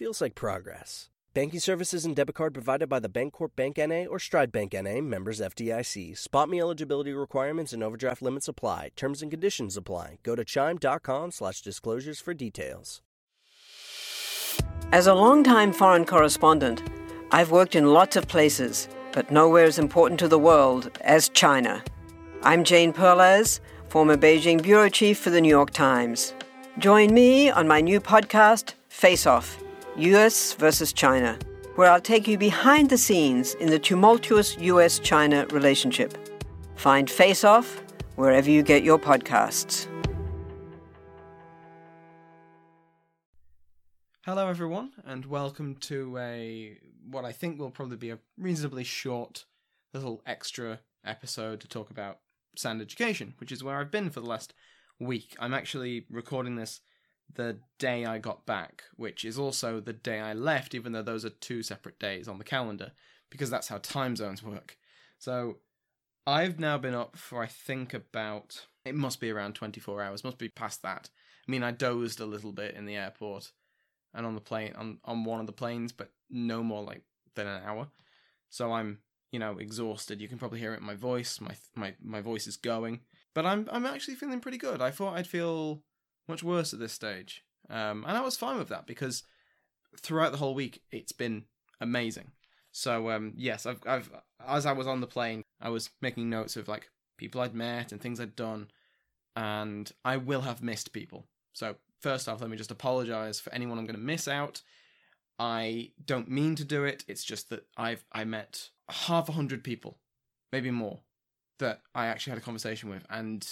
Feels like progress. Banking services and debit card provided by the Bancorp Bank NA or Stride Bank NA, members FDIC. Spot me eligibility requirements and overdraft limits apply. Terms and conditions apply. Go to chime.com slash disclosures for details. As a longtime foreign correspondent, I've worked in lots of places, but nowhere as important to the world as China. I'm Jane Perlez, former Beijing bureau chief for the New York Times. Join me on my new podcast, Face Off US versus China, where I'll take you behind the scenes in the tumultuous US China relationship. Find Face Off wherever you get your podcasts. Hello, everyone, and welcome to a what I think will probably be a reasonably short little extra episode to talk about Sound Education, which is where I've been for the last week. I'm actually recording this the day I got back, which is also the day I left, even though those are two separate days on the calendar, because that's how time zones work. So I've now been up for, I think, about, it must be around 24 hours, must be past that. I mean, I dozed a little bit in the airport and on the plane, on, on one of the planes, but no more like than an hour. So I'm, you know, exhausted. You can probably hear it in my voice. My my my voice is going, but I'm I'm actually feeling pretty good. I thought I'd feel much worse at this stage. Um, and I was fine with that because throughout the whole week it's been amazing. So um, yes, I've, I've as I was on the plane, I was making notes of like people I'd met and things I'd done, and I will have missed people. So first off, let me just apologize for anyone I'm going to miss out. I don't mean to do it. It's just that I've I met half a hundred people, maybe more, that I actually had a conversation with, and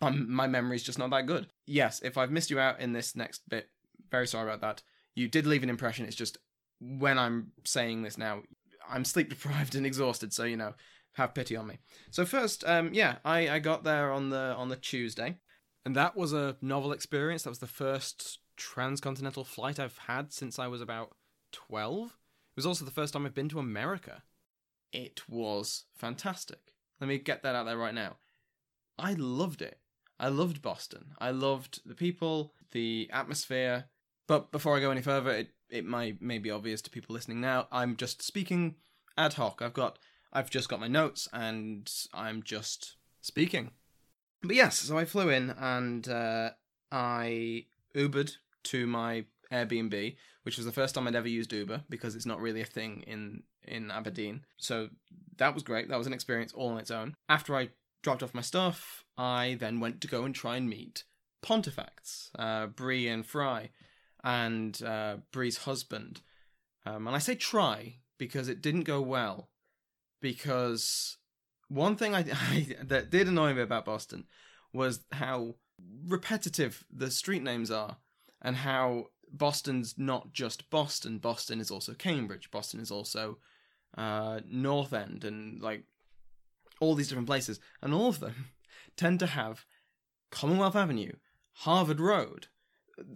um, my memory's just not that good. Yes, if I've missed you out in this next bit, very sorry about that. You did leave an impression. It's just when I'm saying this now, I'm sleep deprived and exhausted, so you know, have pity on me. So first, um, yeah, I, I got there on the on the Tuesday, and that was a novel experience. That was the first transcontinental flight I've had since I was about twelve. It was also the first time I've been to America. It was fantastic. Let me get that out there right now. I loved it. I loved Boston. I loved the people, the atmosphere. But before I go any further, it, it might may be obvious to people listening now. I'm just speaking ad hoc. I've got I've just got my notes and I'm just speaking. But yes, so I flew in and uh, I Ubered to my Airbnb, which was the first time I'd ever used Uber because it's not really a thing in in Aberdeen. So that was great. That was an experience all on its own. After I dropped off my stuff, I then went to go and try and meet Pontifacts, uh, Bree and Fry, and uh, Bree's husband. Um, and I say try because it didn't go well. Because one thing I, I that did annoy me about Boston was how repetitive the street names are, and how Boston's not just Boston. Boston is also Cambridge. Boston is also uh, North End, and like all these different places, and all of them tend to have Commonwealth Avenue, Harvard Road,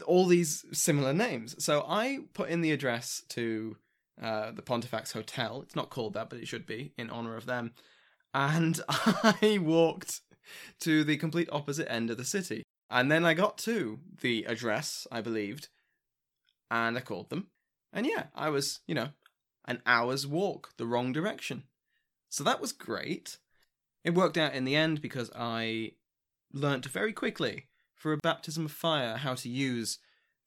all these similar names. So I put in the address to uh, the Pontifacts Hotel. It's not called that, but it should be in honor of them. And I walked to the complete opposite end of the city. And then I got to the address, I believed, and I called them. And yeah, I was, you know, an hour's walk the wrong direction. So that was great. It worked out in the end because I learnt very quickly for a baptism of fire how to use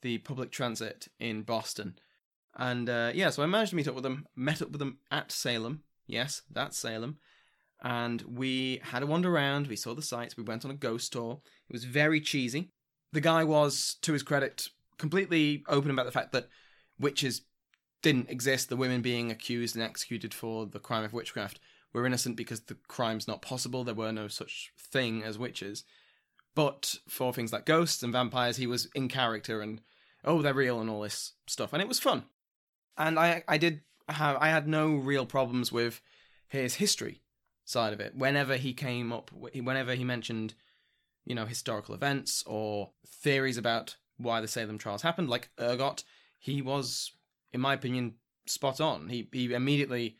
the public transit in Boston. And uh, yeah, so I managed to meet up with them, met up with them at Salem. Yes, that's Salem. And we had a wander around, we saw the sights, we went on a ghost tour. It was very cheesy. The guy was, to his credit, completely open about the fact that witches didn't exist, the women being accused and executed for the crime of witchcraft were innocent because the crime's not possible. There were no such thing as witches. But for things like ghosts and vampires, he was in character and oh, they're real and all this stuff, and it was fun. And I I did have I had no real problems with his history side of it. Whenever he came up, whenever he mentioned, you know, historical events or theories about why the Salem trials happened, like ergot, he was, in my opinion, spot on. He he immediately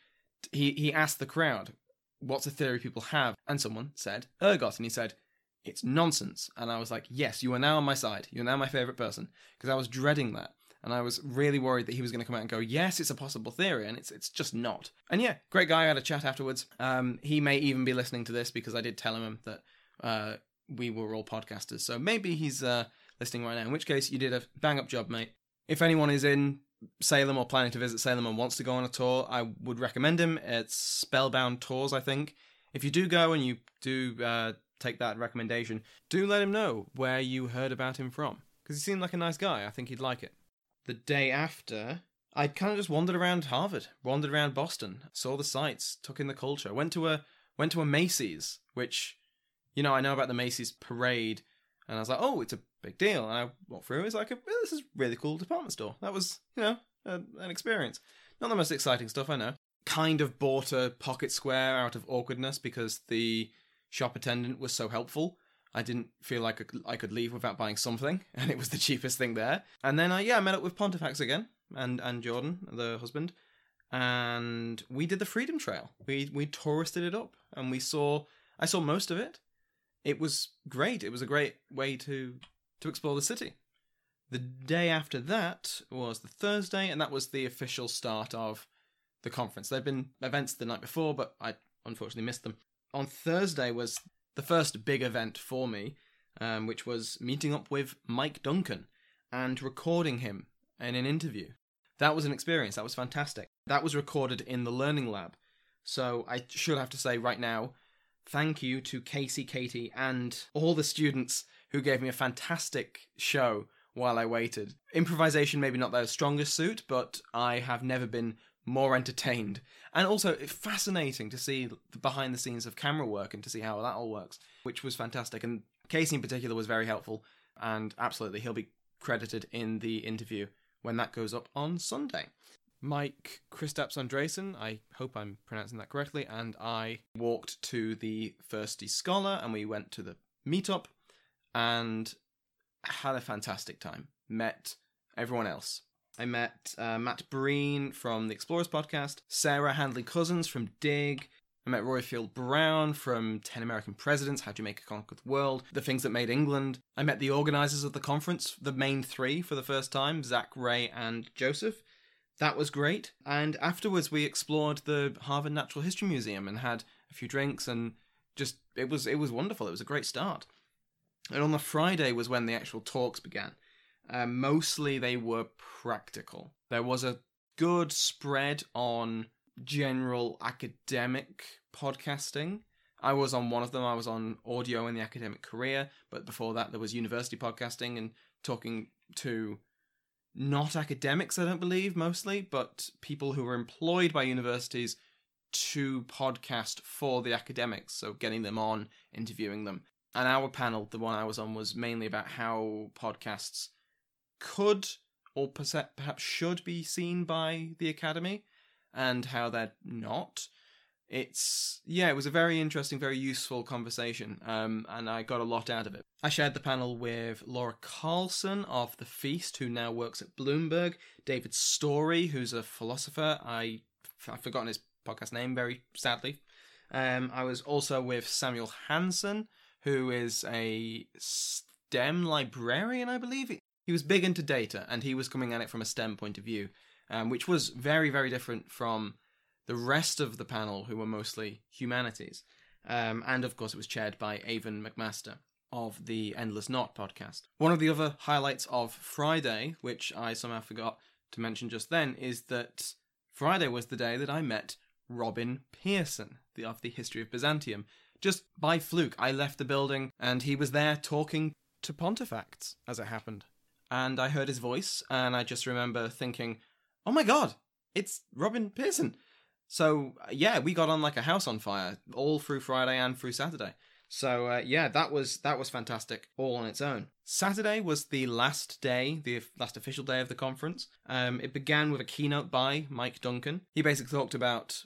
he he asked the crowd, "What's a theory people have?" And someone said ergot, and he said, "It's nonsense." And I was like, "Yes, you are now on my side. You are now my favorite person," because I was dreading that. And I was really worried that he was going to come out and go, "Yes, it's a possible theory," and it's it's just not. And yeah, great guy. I had a chat afterwards. Um, he may even be listening to this because I did tell him that uh, we were all podcasters, so maybe he's uh, listening right now. In which case, you did a bang up job, mate. If anyone is in Salem or planning to visit Salem and wants to go on a tour, I would recommend him. It's Spellbound Tours, I think. If you do go and you do uh, take that recommendation, do let him know where you heard about him from. Because he seemed like a nice guy. I think he'd like it. The day after, I kind of just wandered around Harvard, wandered around Boston, saw the sights, took in the culture, went to a went to a Macy's, which, you know, I know about the Macy's parade, and I was like, oh, it's a big deal. And I walked through, it's like, a, well, this is really cool department store. That was, you know, a, an experience. Not the most exciting stuff, I know. Kind of bought a pocket square out of awkwardness because the shop attendant was so helpful. I didn't feel like I could leave without buying something, and it was the cheapest thing there. And then, I, yeah, I met up with Pontifacts again, and and Jordan, the husband, and we did the Freedom Trail. We we touristed it up, and we saw. I saw most of it. It was great. It was a great way to to explore the city. The day after that was the Thursday, and that was the official start of the conference. There'd been events the night before, but I unfortunately missed them. On Thursday was the first big event for me, um, which was meeting up with Mike Duncan and recording him in an interview. That was an experience. That was fantastic. That was recorded in the Learning Lab. So I should have to say right now, thank you to Casey, Katie, and all the students who gave me a fantastic show while I waited. Improvisation, maybe not their strongest suit, but I have never been more entertained. And also fascinating to see the behind the scenes of camera work and to see how that all works, which was fantastic. And Casey in particular was very helpful, and absolutely, he'll be credited in the interview when that goes up on Sunday. Mike Kristaps Andresen, I hope I'm pronouncing that correctly, and I walked to the Thirsty Scholar and we went to the meetup and had a fantastic time. Met everyone else. I met uh, Matt Breen from the Explorers podcast, Sarah Handley Cousins from Dig. I met Roifield Brown from 10 American Presidents, How Jamaica Conquered the World, The Things That Made England. I met the organisers of the conference, the main three, for the first time Zach, Ray, and Joseph. That was great. And afterwards, we explored the Harvard Natural History Museum and had a few drinks and just it was it was wonderful. It was a great start. And on the Friday was when the actual talks began. Uh, mostly they were practical. There was a good spread on general academic podcasting. I was on one of them. I was on audio in the academic career, but before that there was university podcasting and talking to not academics, I don't believe, mostly, but people who were employed by universities to podcast for the academics. So getting them on, interviewing them and our panel, the one I was on, was mainly about how podcasts could or perhaps should be seen by the Academy and how they're not. It's, yeah, it was a very interesting, very useful conversation, um, and I got a lot out of it. I shared the panel with Laura Carlson of The Feast, who now works at Bloomberg, David Storey, who's a philosopher. I, I've forgotten his podcast name, very sadly. Um, I was also with Samuel Hanson, who is a STEM librarian, I believe. He was big into data, and he was coming at it from a STEM point of view, um, which was very, very different from the rest of the panel, who were mostly humanities. Um, and of course, it was chaired by Aven McMaster of the Endless Knot podcast. One of the other highlights of Friday, which I somehow forgot to mention just then, is that Friday was the day that I met Robin Pearson of the History of Byzantium, just by fluke, I left the building and he was there talking to Pontifacts as it happened. And I heard his voice and I just remember thinking, oh my god, it's Robin Pearson. So, yeah, we got on like a house on fire all through Friday and through Saturday. So uh, yeah, that was that was fantastic all on its own. Saturday was the last day, the last official day of the conference. Um, it began with a keynote by Mike Duncan. He basically talked about,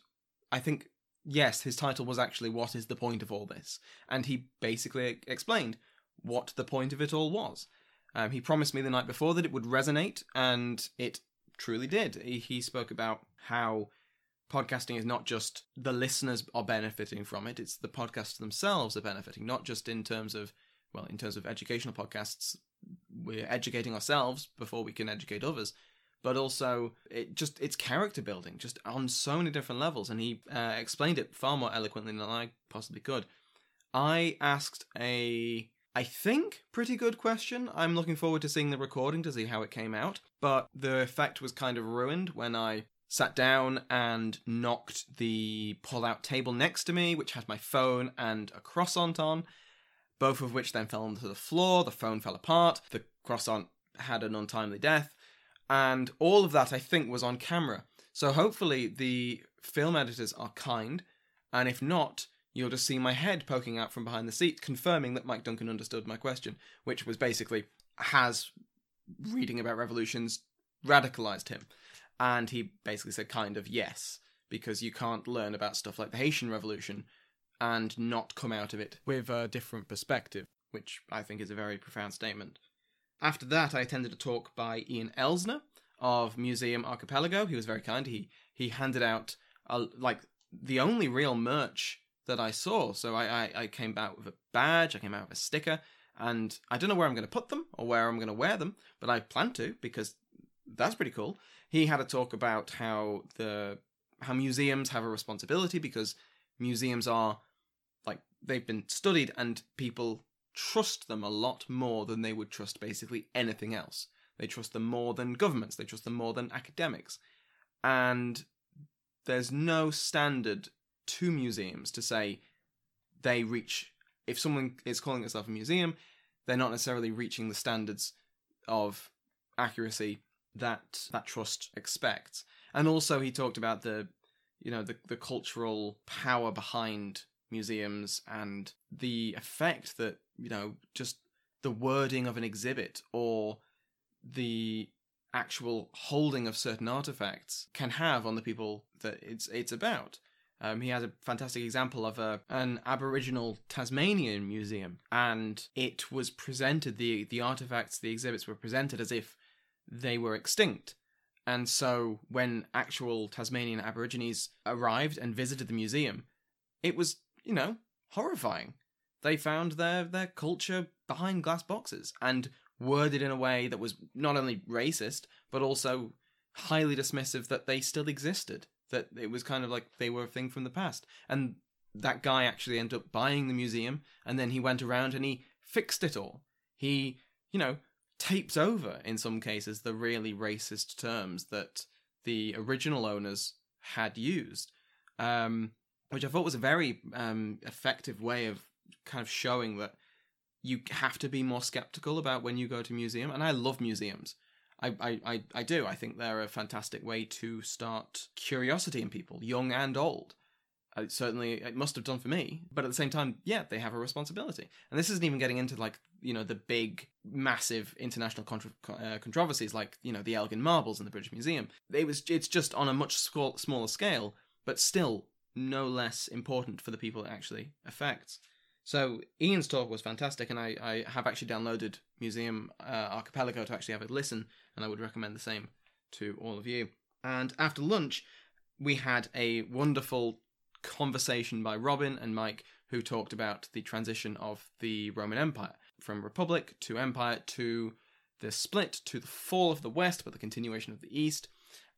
I think, yes, his title was actually "What is the point of all this?" and he basically explained what the point of it all was. Um, he promised me the night before that it would resonate, and it truly did. He, he spoke about how podcasting is not just the listeners are benefiting from it, it's the podcasts themselves are benefiting, not just in terms of, well, in terms of educational podcasts, we're educating ourselves before we can educate others, but also it just it's character building just on so many different levels and he uh, explained it far more eloquently than i possibly could. I asked a i think pretty good question. I'm looking forward to seeing the recording to see how it came out but the effect was kind of ruined when i sat down and knocked the pull-out table next to me which had my phone and a croissant on both of which then fell onto the floor the phone fell apart the croissant had an untimely death and all of that I think was on camera. So hopefully the film editors are kind, and if not, you'll just see my head poking out from behind the seat, confirming that Mike Duncan understood my question, which was basically has reading about revolutions radicalized him? And he basically said kind of yes, because you can't learn about stuff like the Haitian Revolution and not come out of it with a different perspective, which I think is a very profound statement. After that, I attended a talk by Ian Elsner of Museum Archipelago. He was very kind. He he handed out like the only real merch that I saw. So I, I, I came out with a badge. I came out with a sticker, and I don't know where I'm going to put them or where I'm going to wear them, but I plan to because that's pretty cool. He had a talk about how the how museums have a responsibility because museums are like they've been studied and people trust them a lot more than they would trust basically anything else. They trust them more than governments, they trust them more than academics. And there's no standard to museums to say they reach, if someone is calling itself a museum, they're not necessarily reaching the standards of accuracy that that trust expects. And also he talked about the you know the the cultural power behind museums and the effect that you know just the wording of an exhibit or the actual holding of certain artifacts can have on the people that it's it's about. Um, he has a fantastic example of a an Aboriginal Tasmanian museum, and it was presented the the artifacts, the exhibits were presented as if they were extinct. And so, when actual Tasmanian Aborigines arrived and visited the museum, it was you know horrifying. They found their their culture behind glass boxes and worded in a way that was not only racist but also highly dismissive that they still existed that it was kind of like they were a thing from the past. And that guy actually ended up buying the museum and then he went around and he fixed it all. He you know tapes over in some cases the really racist terms that the original owners had used. Um, which i thought was a very um, effective way of kind of showing that you have to be more skeptical about when you go to museum. And I love museums. I, I, I, do. I think they're a fantastic way to start curiosity in people, young and old. Uh, certainly, it must have done for me. But at the same time, yeah, they have a responsibility. And this isn't even getting into like you know the big, massive international contra- uh, controversies like you know the Elgin marbles in the British Museum. It was it's just on a much smaller scale, but still no less important for the people it actually affects. So Ian's talk was fantastic, and I, I have actually downloaded Museum uh, Archipelago to actually have a listen, and I would recommend the same to all of you. And after lunch, we had a wonderful conversation by Robin and Mike, who talked about the transition of the Roman Empire from republic to empire to the split to the fall of the West, but the continuation of the East.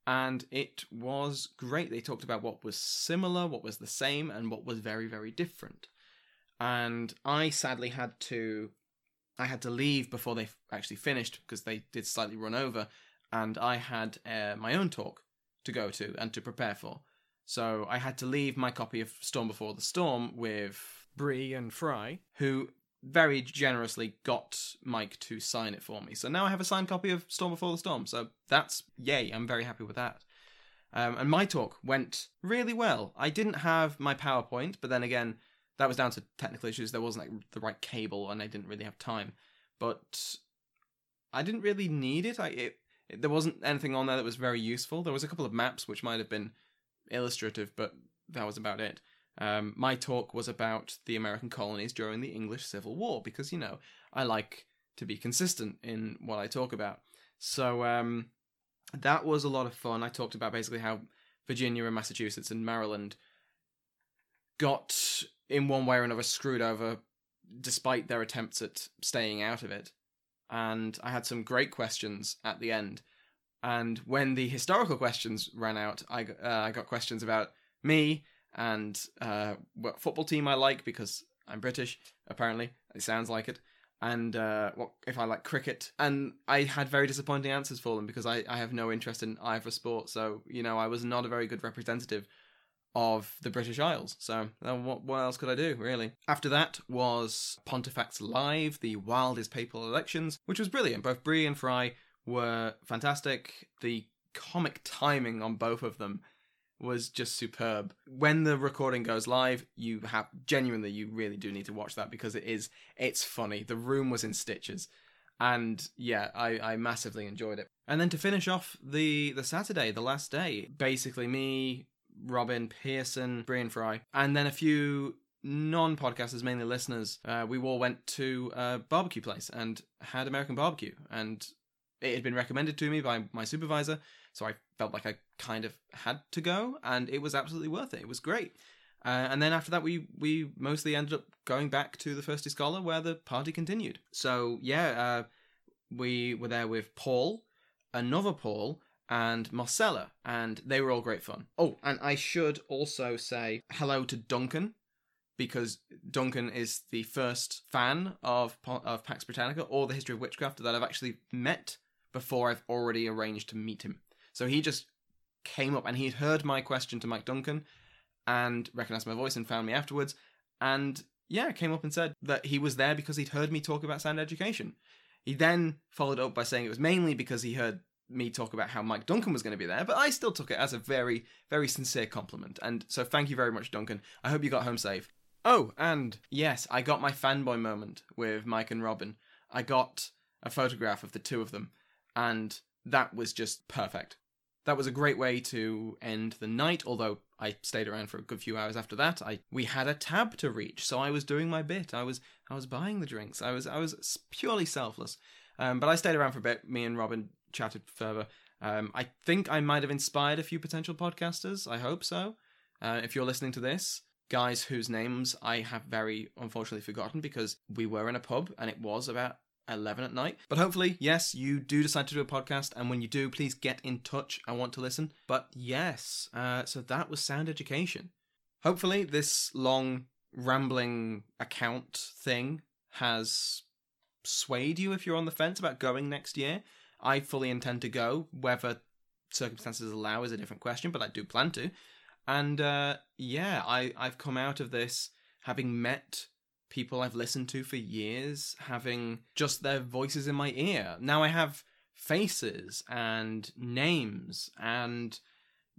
And it was great. They talked about what was similar, what was the same, and what was very, very different and I sadly had to I had to leave before they actually finished because they did slightly run over, and I had uh, my own talk to go to and to prepare for. So I had to leave my copy of Storm Before the Storm with Bree and Fry, who very generously got Mike to sign it for me. So now I have a signed copy of Storm Before the Storm. So that's yay! I'm very happy with that. Um, and my talk went really well. I didn't have my PowerPoint, but then again, that was down to technical issues. There wasn't like the right cable, and I didn't really have time. But I didn't really need it. I it, it, there wasn't anything on there that was very useful. There was a couple of maps which might have been illustrative, but that was about it. Um, my talk was about the American colonies during the English Civil War because you know I like to be consistent in what I talk about. So um, that was a lot of fun. I talked about basically how Virginia and Massachusetts and Maryland got in one way or another screwed over despite their attempts at staying out of it. And I had some great questions at the end. And when the historical questions ran out, I, uh, I got questions about me and uh, what football team I like because I'm British, apparently. It sounds like it. And uh, what if I like cricket? And I had very disappointing answers for them because I, I have no interest in either sport. So, you know, I was not a very good representative of the British Isles. So, uh, what, what else could I do, really? After that was Pontifacts Live, the wildest papal elections, which was brilliant. Both Bree and Fry were fantastic. The comic timing on both of them was just superb. When the recording goes live, you have genuinely you really do need to watch that because it is it's funny. The room was in stitches. And yeah, I, I massively enjoyed it. And then to finish off the the Saturday, the last day, basically me, Robin, Pearson, Bree and Fry, and then a few non podcasters, mainly listeners, uh, we all went to a barbecue place and had American barbecue. And it had been recommended to me by my supervisor, so I felt like I kind of had to go, and it was absolutely worth it. It was great. Uh, and then after that, we we mostly ended up going back to the Thirsty Scholar where the party continued. So yeah, uh, we were there with Paul, another Paul, and Marcella, and they were all great fun. Oh, and I should also say hello to Duncan because Duncan is the first fan of of Pax Britannica or the History of Witchcraft that I've actually met before I've already arranged to meet him. So he just came up and he'd heard my question to Mike Duncan and recognized my voice and found me afterwards. And yeah, came up and said that he was there because he'd heard me talk about sound education. He then followed up by saying it was mainly because he heard me talk about how Mike Duncan was going to be there, but I still took it as a very, very sincere compliment. And so thank you very much, Duncan. I hope you got home safe. Oh, and yes, I got my fanboy moment with Mike and Robin. I got a photograph of the two of them, and that was just perfect that was a great way to end the night. Although I stayed around for a good few hours after that. I we had a tab to reach, so I was doing my bit. I was I was buying the drinks. I was I was purely selfless. Um, but I stayed around for a bit. Me and Robin chatted further. Um, I think I might have inspired a few potential podcasters. I hope so. Uh, if you're listening to this, guys whose names I have very unfortunately forgotten because we were in a pub and it was about 11 at night. But hopefully, yes, you do decide to do a podcast, and when you do, please get in touch. I want to listen. But yes, uh, so that was Sound Education. Hopefully, this long, rambling account thing has swayed you if you're on the fence about going next year. I fully intend to go. Whether circumstances allow is a different question, but I do plan to. And uh, yeah, I, I've come out of this having met people I've listened to for years having just their voices in my ear. Now I have faces and names and,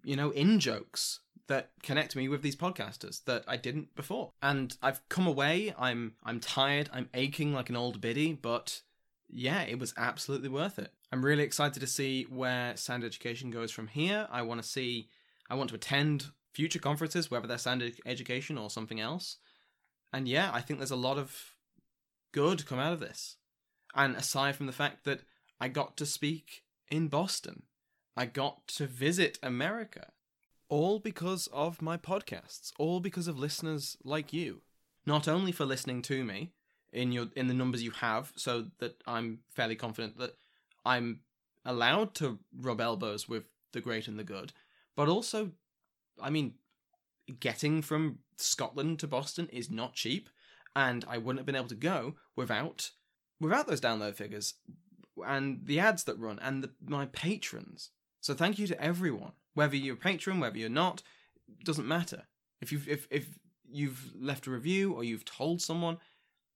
you know, in jokes that connect me with these podcasters that I didn't before. And I've come away, I'm I'm tired, I'm aching like an old biddy, but yeah, it was absolutely worth it. I'm really excited to see where sound education goes from here. I want to see I want to attend future conferences, whether they're sound education or something else. And yeah, I think there's a lot of good come out of this. And aside from the fact that I got to speak in Boston, I got to visit America. All because of my podcasts, all because of listeners like you. Not only for listening to me in your in the numbers you have, so that I'm fairly confident that I'm allowed to rub elbows with the great and the good, but also I mean getting from Scotland to Boston is not cheap, and I wouldn't have been able to go without without those download figures and the ads that run and the, my patrons. So thank you to everyone, whether you're a patron, whether you're not, doesn't matter. If you've if if you've left a review or you've told someone,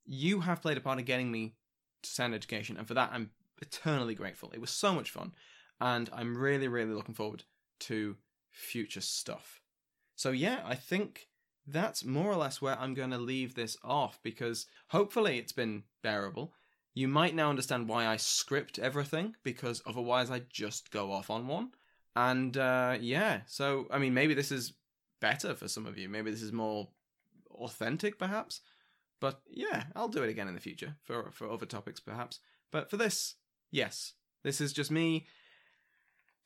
you have played a part in getting me to sound education, and for that I'm eternally grateful. It was so much fun, and I'm really really looking forward to future stuff. So yeah, I think that's more or less where I'm going to leave this off because hopefully it's been bearable. You might now understand why I script everything because otherwise I just go off on one. And uh, yeah, so I mean, maybe this is better for some of you. Maybe this is more authentic, perhaps. But yeah, I'll do it again in the future for for other topics, perhaps. But for this, yes, this is just me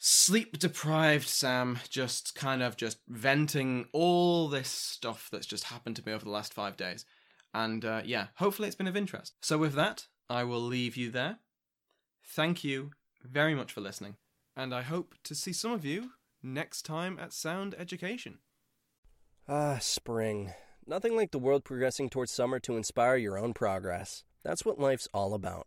sleep deprived Sam just kind of just venting all this stuff that's just happened to me over the last five days. And uh, yeah, hopefully it's been of interest. So with that, I will leave you there. Thank you very much for listening, and I hope to see some of you next time at Sound Education. Ah, spring. Nothing like the world progressing towards summer to inspire your own progress. That's what life's all about